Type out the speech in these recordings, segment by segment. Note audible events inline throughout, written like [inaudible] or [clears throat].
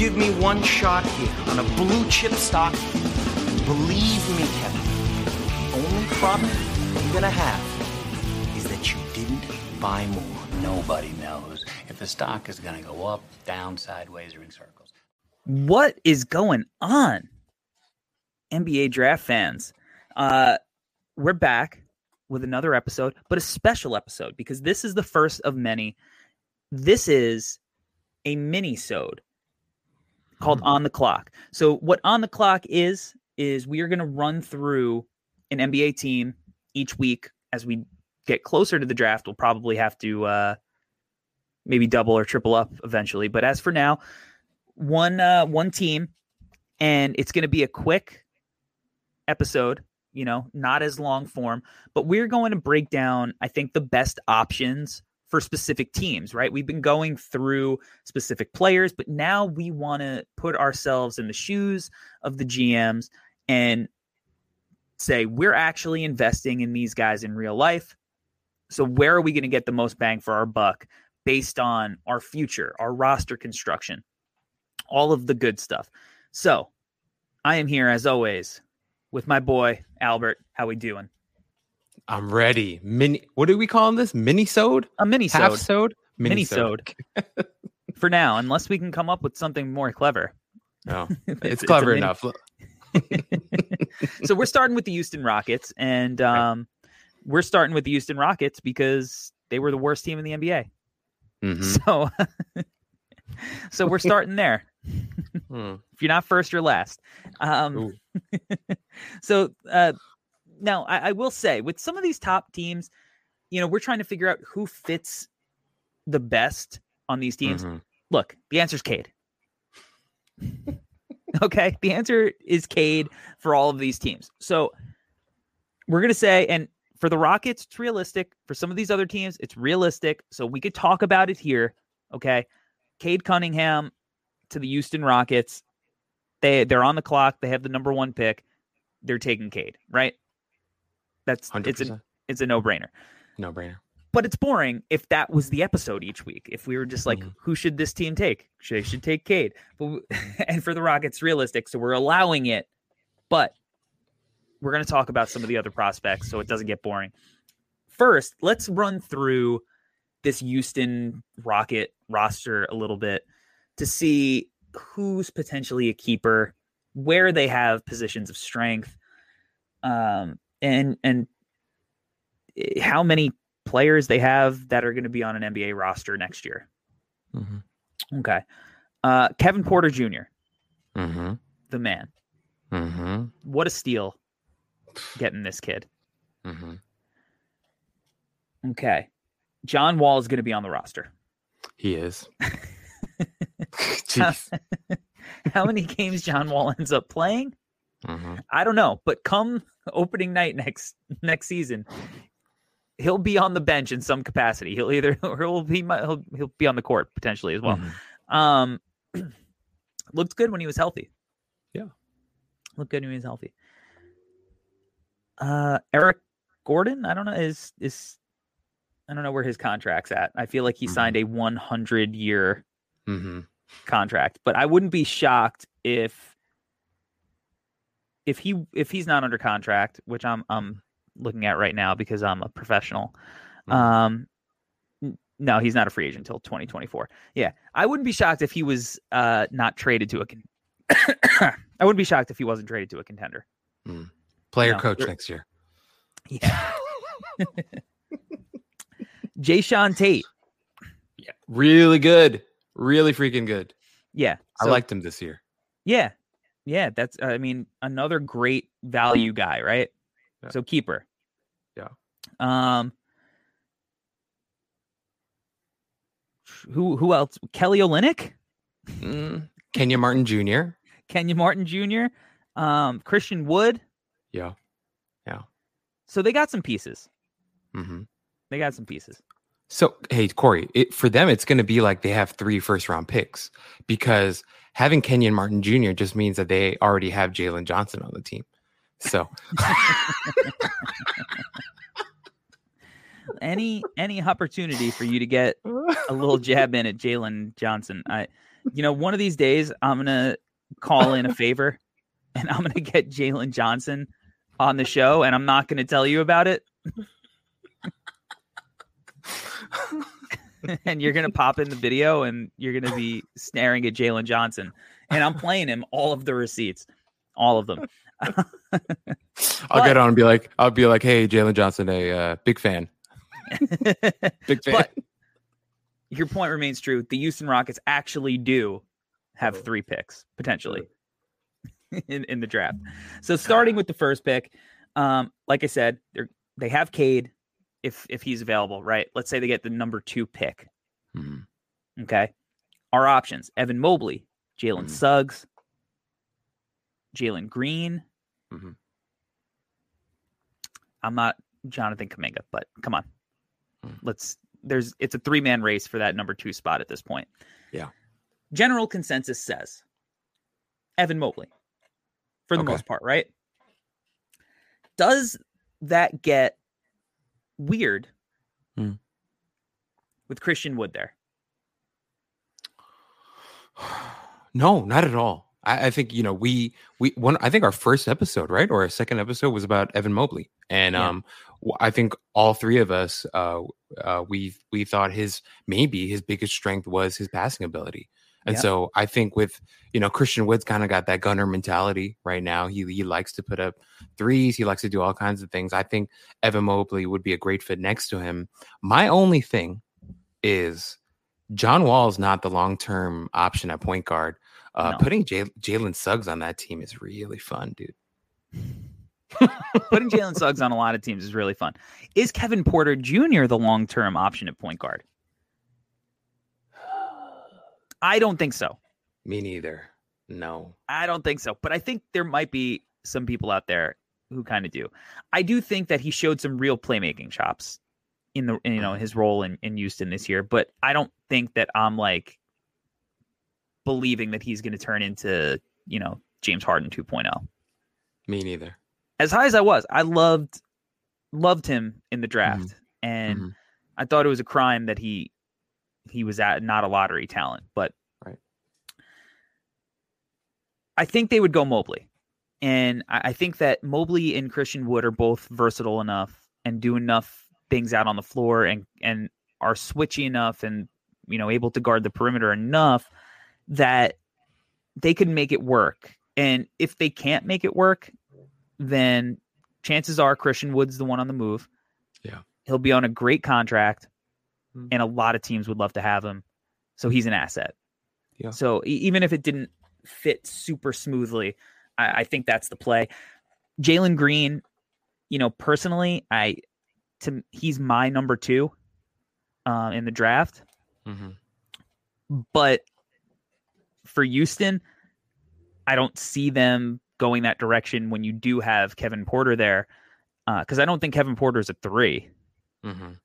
Give me one shot here on a blue chip stock. Believe me, Kevin, the only problem you're gonna have is that you didn't buy more. Nobody knows if the stock is to go up, down, sideways, or in circles. What is going on? NBA draft fans. Uh we're back with another episode, but a special episode because this is the first of many. This is a mini-sode called On the Clock. So what On the Clock is is we are going to run through an NBA team each week as we get closer to the draft. We'll probably have to uh maybe double or triple up eventually, but as for now, one uh one team and it's going to be a quick episode, you know, not as long form, but we're going to break down, I think, the best options for specific teams, right? We've been going through specific players, but now we want to put ourselves in the shoes of the GMs and say, we're actually investing in these guys in real life. So, where are we going to get the most bang for our buck based on our future, our roster construction, all of the good stuff? So, I am here as always with my boy Albert. How we doing? I'm ready. Mini. What do we call this? Mini sode? A mini Half sode. sode? Mini sode. [laughs] For now, unless we can come up with something more clever. No, [laughs] It's- it's, it's clever mini- enough. [laughs] So we're starting with the Houston Rockets, and um, we're starting with the Houston Rockets because they were the worst team in the NBA. mhm. So, so we're starting there. Hmm. If you're not first, you're last. Um, so uh, now I, I will say, with some of these top teams, you know, we're trying to figure out who fits the best on these teams. Mhm. Look, the answer is Cade. [laughs] okay, the answer is Cade for all of these teams. So we're gonna say, and for the Rockets, it's realistic. For some of these other teams, it's realistic. So we could talk about it here. Okay, Cade Cunningham to the Houston Rockets. They they're on the clock. They have the number one pick. They're taking Cade, right? That's it's a 100%. it's a no brainer No brainer. but it's boring if that was the episode each week. If we were just like, Mhm. who should this team take? Should they should take Cade? But w- [laughs] and for the Rockets, realistic, so we're allowing it. But we're going to talk about some of the other prospects, so it doesn't get boring. First, let's run through this Houston Rocket roster a little bit to see who's potentially a keeper, where they have positions of strength, um, and and eh, how many players they have that are going to be on an NBA roster next year. Mhm. Okay. Uh, Kevin Porter Jr., Mhm. the man. Mhm. What a steal getting this kid. Mhm. Okay. John Wall is going to be on the roster. He is. [laughs] Jeez. How many games John Wall ends up playing? Mhm. I don't know, but come opening night next next season, he'll be on the bench in some capacity. He'll either [laughs] he'll be he'll, he'll be on the court potentially as well. Mhm. Um, [clears throat] looked good when he was healthy. Yeah. looked good when he was healthy. Uh, Eric Gordon, I don't know is is I don't know where his contract's at. I feel like he Mhm. signed a 100 year Mhm. contract, but I wouldn't be shocked if if he if he's not under contract, which I'm I'm looking at right now because I'm a professional. Mhm. Um no, he's not a free agent until 2024. Yeah. I wouldn't be shocked if he was uh not traded to a con- [coughs] I wouldn't be shocked if he wasn't traded to a contender. Player No, coach next year. Yeah. [laughs] Jae'Sean Tate. Yeah. Really good. Really freaking good. Yeah. I liked him this year. Yeah. Yeah, that's I mean another great value guy, right? Yeah. So keeper. Yeah. Um Who who else? Kelly Olynyk, Mm, Kenyon Martin Jr. Kenyon Martin Jr., um, Christian Wood. Yeah. Yeah. So they got some pieces. Mm-hmm. They got some pieces. So, hey, Corey, it, for them, it's going to be like they have three first round picks because having Kenyon Martin Jr. just means that they already have Jalen Johnson on the team. So, [laughs] Any any opportunity for you to get a little jab in at Jalen Johnson. I, you know, one of these days I'm gonna call in a favor, [laughs] and I'm gonna get Jalen Johnson on the show, and I'm not gonna tell you about it. [laughs] [laughs] and you're gonna pop in the video, and you're gonna be snaring at Jalen Johnson, and I'm playing him all of the receipts, all of them. I'll But- get on and be like, I'll be like, hey, Jalen Johnson, a uh, big fan, [laughs] big fan. But your point remains true. The Houston Rockets actually do have three picks potentially [laughs] in, in the draft. So starting with the first pick, um, like I said, they they have Cade if if he's available, right? Let's say they get the number two pick. Mhm. Okay. Our options Evan Mobley, Jalen Mhm. Suggs, Jalen Green. Mhm. I'm not Jonathan Kuminga, but come on. Mm. Let's there's it's a three man race for that number two spot at this point. Yeah. General consensus says Evan Mobley for the Okay. most part, right? Does that get weird Hmm. with Christian Wood there? [sighs] No, not at all. I, I think you know we we one. I think our first episode, right, or our second episode was about Evan Mobley, and Yeah. um, I think all three of us, uh, uh, we we thought his maybe his biggest strength was his passing ability, and Yeah. so I think with you know Christian Wood's kind of got that gunner mentality right now. He he likes to put up threes. He likes to do all kinds of things. I think Evan Mobley would be a great fit next to him. My only thing is John Wall is not the long term option at point guard. Uh, No. Putting Jalen Suggs on that team is really fun, dude. [laughs] Putting Jalen Suggs on a lot of teams is really fun. Is Kevin Porter Jr. the long term option at point guard? I don't think so. Me neither. No. I don't think so. But I think there might be some people out there who kind of do. I do think that he showed some real playmaking chops in the in, you know his role in, in Houston this year. But I don't think that I'm like believing that he's going to turn into you know James Harden 2.0. Me neither. As high as I was, I loved loved him in the draft, and Mhm. I thought it was a crime that he he was at not a lottery talent, but Right. I think they would go Mobley, and I, I think that Mobley and Christian Wood are both versatile enough and do enough things out on the floor and and are switchy enough and you know able to guard the perimeter enough that they could make it work. And if they can't make it work, then chances are Christian Wood's the one on the move. Yeah. He'll be on a great contract, Mhm. and a lot of teams would love to have him. So he's an asset. Yeah. So e- even if it didn't fit super smoothly, I, I think that's the play. Jalen Green, you know, personally, I to he's my number two uh, in the draft. Mhm. But for Houston, I don't see them going that direction when you do have Kevin Porter there, because I don't think Kevin Porter is a three. Mhm.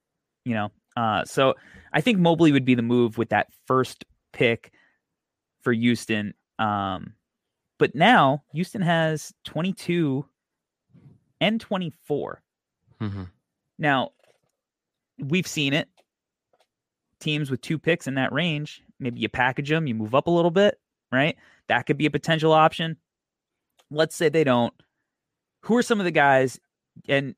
You know, uh, so I think Mobley would be the move with that first pick for Houston. Um, but now Houston has 22 and 24. Mhm. Now, we've seen it. Teams with two picks in that range, maybe you package them, you move up a little bit, right? That could be a potential option. Let's say they don't. Who are some of the guys? And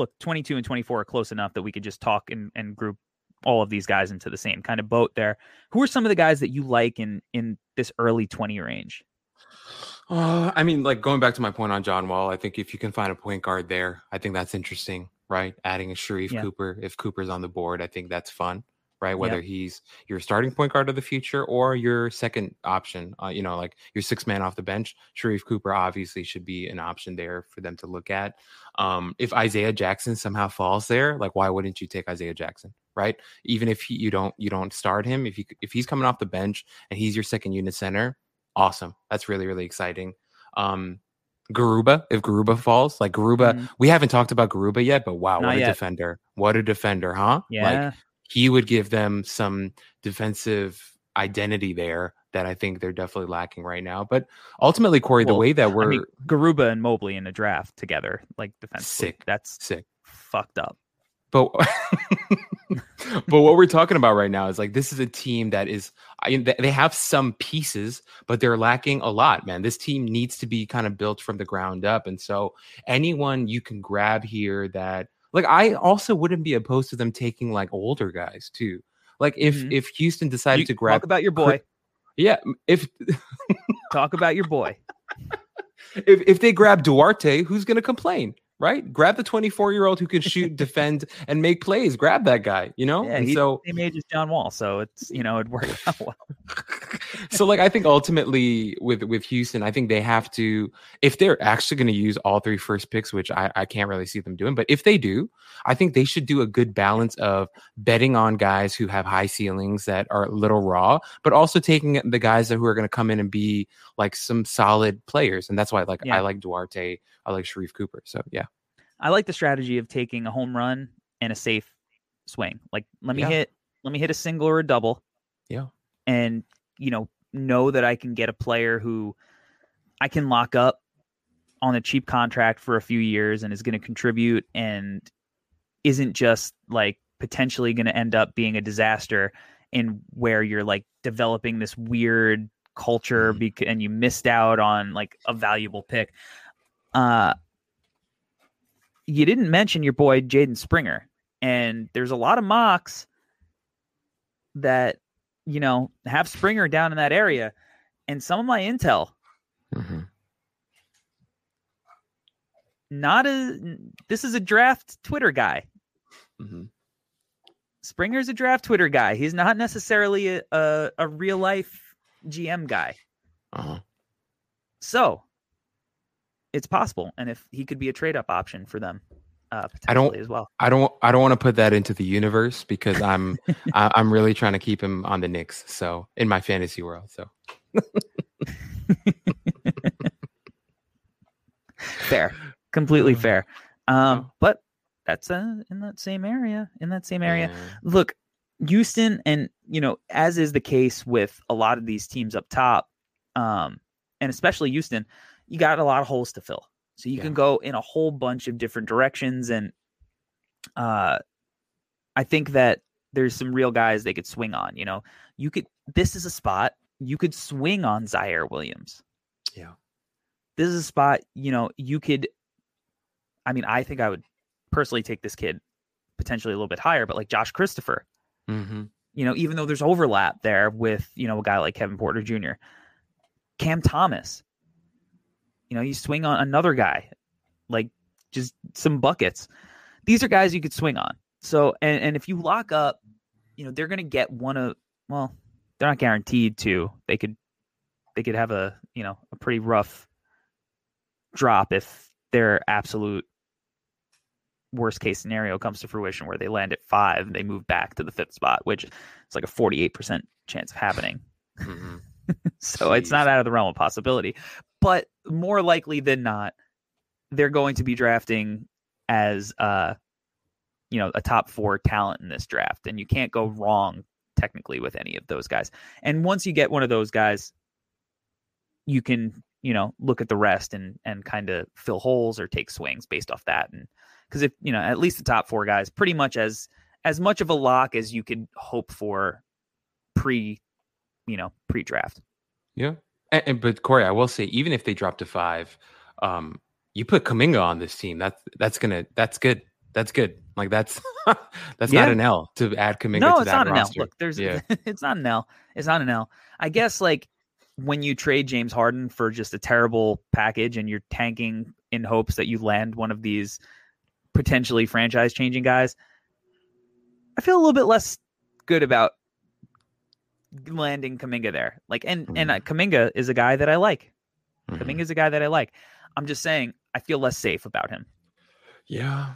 look, 22 and 24 are close enough that we could just talk and, and group all of these guys into the same kind of boat there. Who are some of the guys that you like in in this early 20 range? Uh, I mean, like going back to my point on John Wall, I think if you can find a point guard there, I think that's interesting, right? Adding a Sharife Yeah. Cooper, if Cooper's on the board, I think that's fun, right? Whether he's your starting point guard of the future or your second option, uh, you know, like your six man off the bench, Sharife Cooper obviously should be an option there for them to look at. Um, if Isaiah Jackson somehow falls there, like why wouldn't you take Isaiah Jackson, right? Even if he, you don't you don't start him, if you if he's coming off the bench and he's your second unit center, awesome. That's really really exciting. Um, Garuba, if Garuba falls, like Garuba, Mhm. we haven't talked about Garuba yet, but wow, Not what a yet. defender! What a defender, huh? Yeah. Like he would give them some defensive identity there that I think they're definitely lacking right now. But ultimately, Corey, the way that we're mean, Garuba and Mobley in a draft together, like defensively, Sick. that's sick, fucked up. but [laughs] but what we're talking about right now is like this is a team that is I they have some pieces, but they're lacking a lot, man. This team needs to be kind of built from the ground up, and so anyone you can grab here that like I also wouldn't be opposed to them taking like older guys too. Like if Mhm. if Houston decided You- to grab talk about your boy. yeah, if talk about your boy. [laughs] if if they grab Duarte, who's going to complain? Right? Grab the 24 year old who can shoot, [laughs] defend, and make plays. Grab that guy, you know? Yeah, and he, so same age as John Wall, so it's you know it worked [laughs] out well. [laughs] so like I think ultimately with with Houston, I think they have to if they're actually going to use all three first picks, which I, I can't really see them doing, but if they do, I think they should do a good balance of betting on guys who have high ceilings that are a little raw, but also taking the guys that who are going to come in and be like some solid players. And that's why like Yeah. I like Duarte, I like Sharife Cooper. So yeah. I like the strategy of taking a home run and a safe swing. Like let me Yeah. hit let me hit a single or a double. Yeah. And you know, know that I can get a player who I can lock up on a cheap contract for a few years and is going to contribute and isn't just like potentially going to end up being a disaster in where you're like developing this weird culture Mhm. bec- and you missed out on like a valuable pick. Uh you didn't mention your boy Jaden Springer, and there's a lot of mocks that you know have Springer down in that area, and some of my intel Mhm. not a this is a draft Twitter guy. Mhm. Springer's a draft Twitter guy. He's not necessarily a a, a real life GM guy. Uh-huh. So it's possible, and if he could be a trade up option for them, uh, I don't- potentially as well. I don't I don't want to put that into the universe because I'm [laughs] I, I'm really trying to keep him on the Knicks. So in my fantasy world. So [laughs] fair completely Uh, fair um but that's uh, in that same area in that same area yeah. look houston and you know as is the case with a lot of these teams up top um and especially houston you got a lot of holes to fill. So you Yeah. can go in a whole bunch of different directions and uh i think that there's some real guys they could swing on you know? You could this is a spot you could swing on ziaire williams. Yeah. this is a spot you know you could i mean i think i would personally take this kid potentially a little bit higher but like josh christopher. Hmm you know even though there's overlap there with you know a guy like kevin porter jr cam thomas you know you swing on another guy like just some buckets. These are guys you could swing on. So and, and if you lock up you know they're going to get one of well they're not guaranteed to. They could they could have a you know a pretty rough drop if their absolute worst case scenario comes to fruition where they land at five and they move back to the fifth spot which is like a 48% chance of happening. Hmm [laughs] so it's not out of the realm of possibility. But more likely than not, they're going to be drafting as uh you know a top four talent in this draft. And you can't go wrong technically with any of those guys. And once you get one of those guys, you can, you know, look at the rest and and kind of fill holes or take swings based off that. And because if you know, at least the top four guys, pretty much as as much of a lock as you could hope for pre you know, pre-draft. Yeah. And, and but Corey, I will say, even if they drop to five, um, you put Kuminga on this team. That's that's gonna that's good. That's good. Like that's [laughs] that's Yeah. not an L to add Kuminga no, to it's that not an L. Look, there's Yeah. [laughs] it's not an L. It's not an L. I guess like when you trade James Harden for just a terrible package and you're tanking in hopes that you land one of these potentially franchise changing guys, I feel a little bit less good about landing Kuminga there. Like and and uh, Kuminga is a guy that I like. Mhm. Kuminga is a guy that I like. I'm just saying I feel less safe about him. Yeah.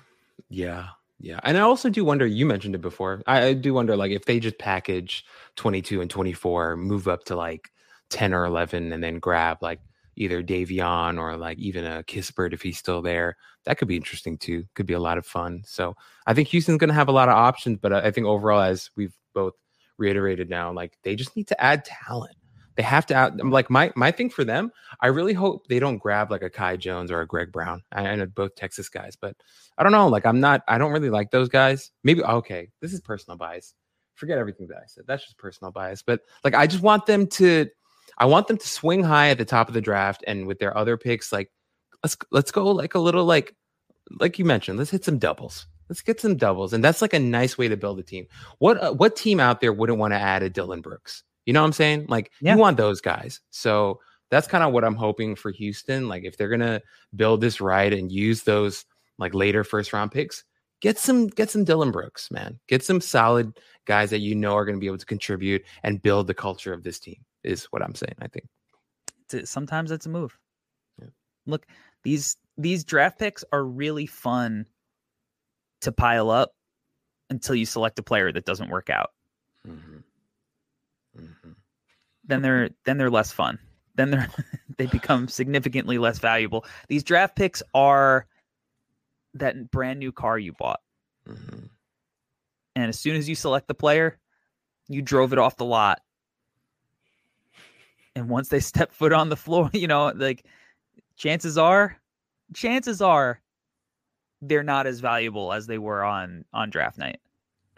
Yeah. Yeah, and I also do wonder. You mentioned it before. I, I do wonder, like, if they just package twenty two and twenty four, move up to like ten or eleven, and then grab like either Davion or like even a Kispert if he's still there. That could be interesting too. Could be a lot of fun. So I think Houston's going to have a lot of options, but I think overall, as we've both reiterated now, like they just need to add talent. They have to add, like my my thing for them. I really hope they don't grab like a Kai Jones or a Greg Brown. I, I know both Texas guys, but I don't know. Like I'm not. I don't really like those guys. Maybe okay. This is personal bias. Forget everything that I said. That's just personal bias. But like I just want them to. I want them to swing high at the top of the draft, and with their other picks, like let's let's go like a little like like you mentioned. Let's hit some doubles. Let's get some doubles, and that's like a nice way to build a team. What uh, what team out there wouldn't want to add a Dillon Brooks? You know what I'm saying? Like Yeah. you want those guys. So that's kind of what I'm hoping for Houston. Like if they're gonna build this right and use those like later first round picks, get some get some Dillon Brooks, man. Get some solid guys that you know are gonna be able to contribute and build the culture of this team. Is what I'm saying. I think. It's- sometimes that's a move. Yeah. Look, these these draft picks are really fun to pile up until you select a player that doesn't work out. Mhm. Mhm. Then they're then they're less fun. Then they're [laughs] they become significantly less valuable. These draft picks are that brand new car you bought. Mhm. And as soon as you select the player, you drove it off the lot. And once they [laughs] step foot on the floor, [laughs] you know, like chances are, chances are they're not as valuable as they were on on draft night.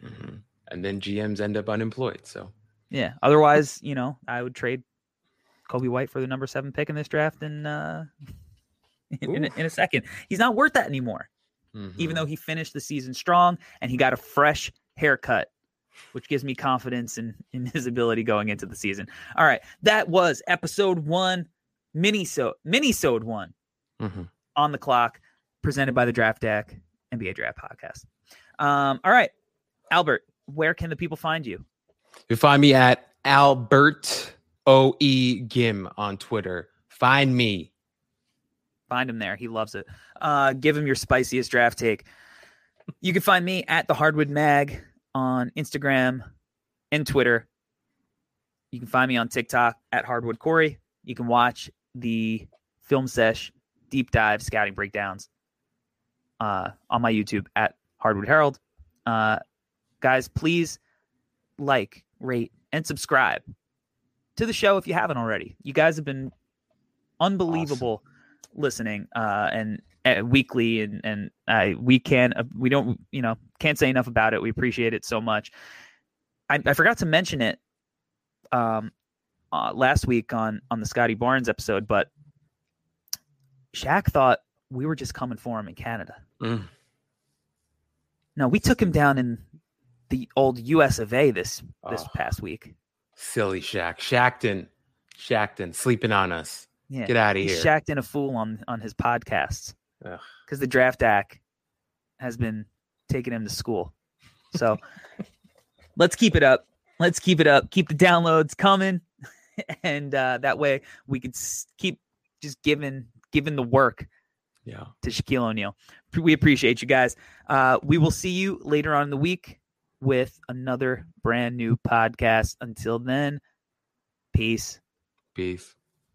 Mhm. And then GMs end up unemployed. So Yeah. Otherwise, you know, I would trade Coby White for the number seven pick in this draft in uh [laughs] in, in, a, in a second. He's not worth that anymore. even Mhm. though he finished the season strong and he got a fresh haircut, which gives me confidence in, in his ability going into the season. All right. That was episode one, mini so mini sode one Mhm. on the clock, presented by the Draft Deck NBA Draft Podcast. Um, all right. Albert, where can the people find you? You find me at Albert O E Gim on Twitter. Find me. Find him there. He loves it. Uh, give him your spiciest draft take. You can find me at the Hardwood Mag on Instagram and Twitter. You can find me on TikTok at Hardwood Corey. You can watch the film sesh deep dive scouting breakdowns uh, on my YouTube at Hardwood Herald. Uh, guys, please like, rate, and subscribe to the show if you haven't already. You guys have been unbelievable listening uh, and uh, weekly and and uh, we can uh, we don't you know can't say enough about it. We appreciate it so much. I, I forgot to mention it um, uh, last week on on the Scottie Barnes episode, but Shaq thought we were just coming for him in Canada. Mm. No, we took him down in the old U.S. of A. this this Oh. past week. Silly Shaq. Shackton. Shackton sleeping on us. Yeah, Get out of here. Shaqtin' a Fool on on his podcasts because the draft act has been taking him to school. So [laughs] let's keep it up. Let's keep it up. Keep the downloads coming, [laughs] and uh, that way we could s- keep just giving giving the work Yeah. to Shaquille O'Neal. We appreciate you guys. Uh, we will see you later on in the week with another brand new podcast. Until then, peace. Peace.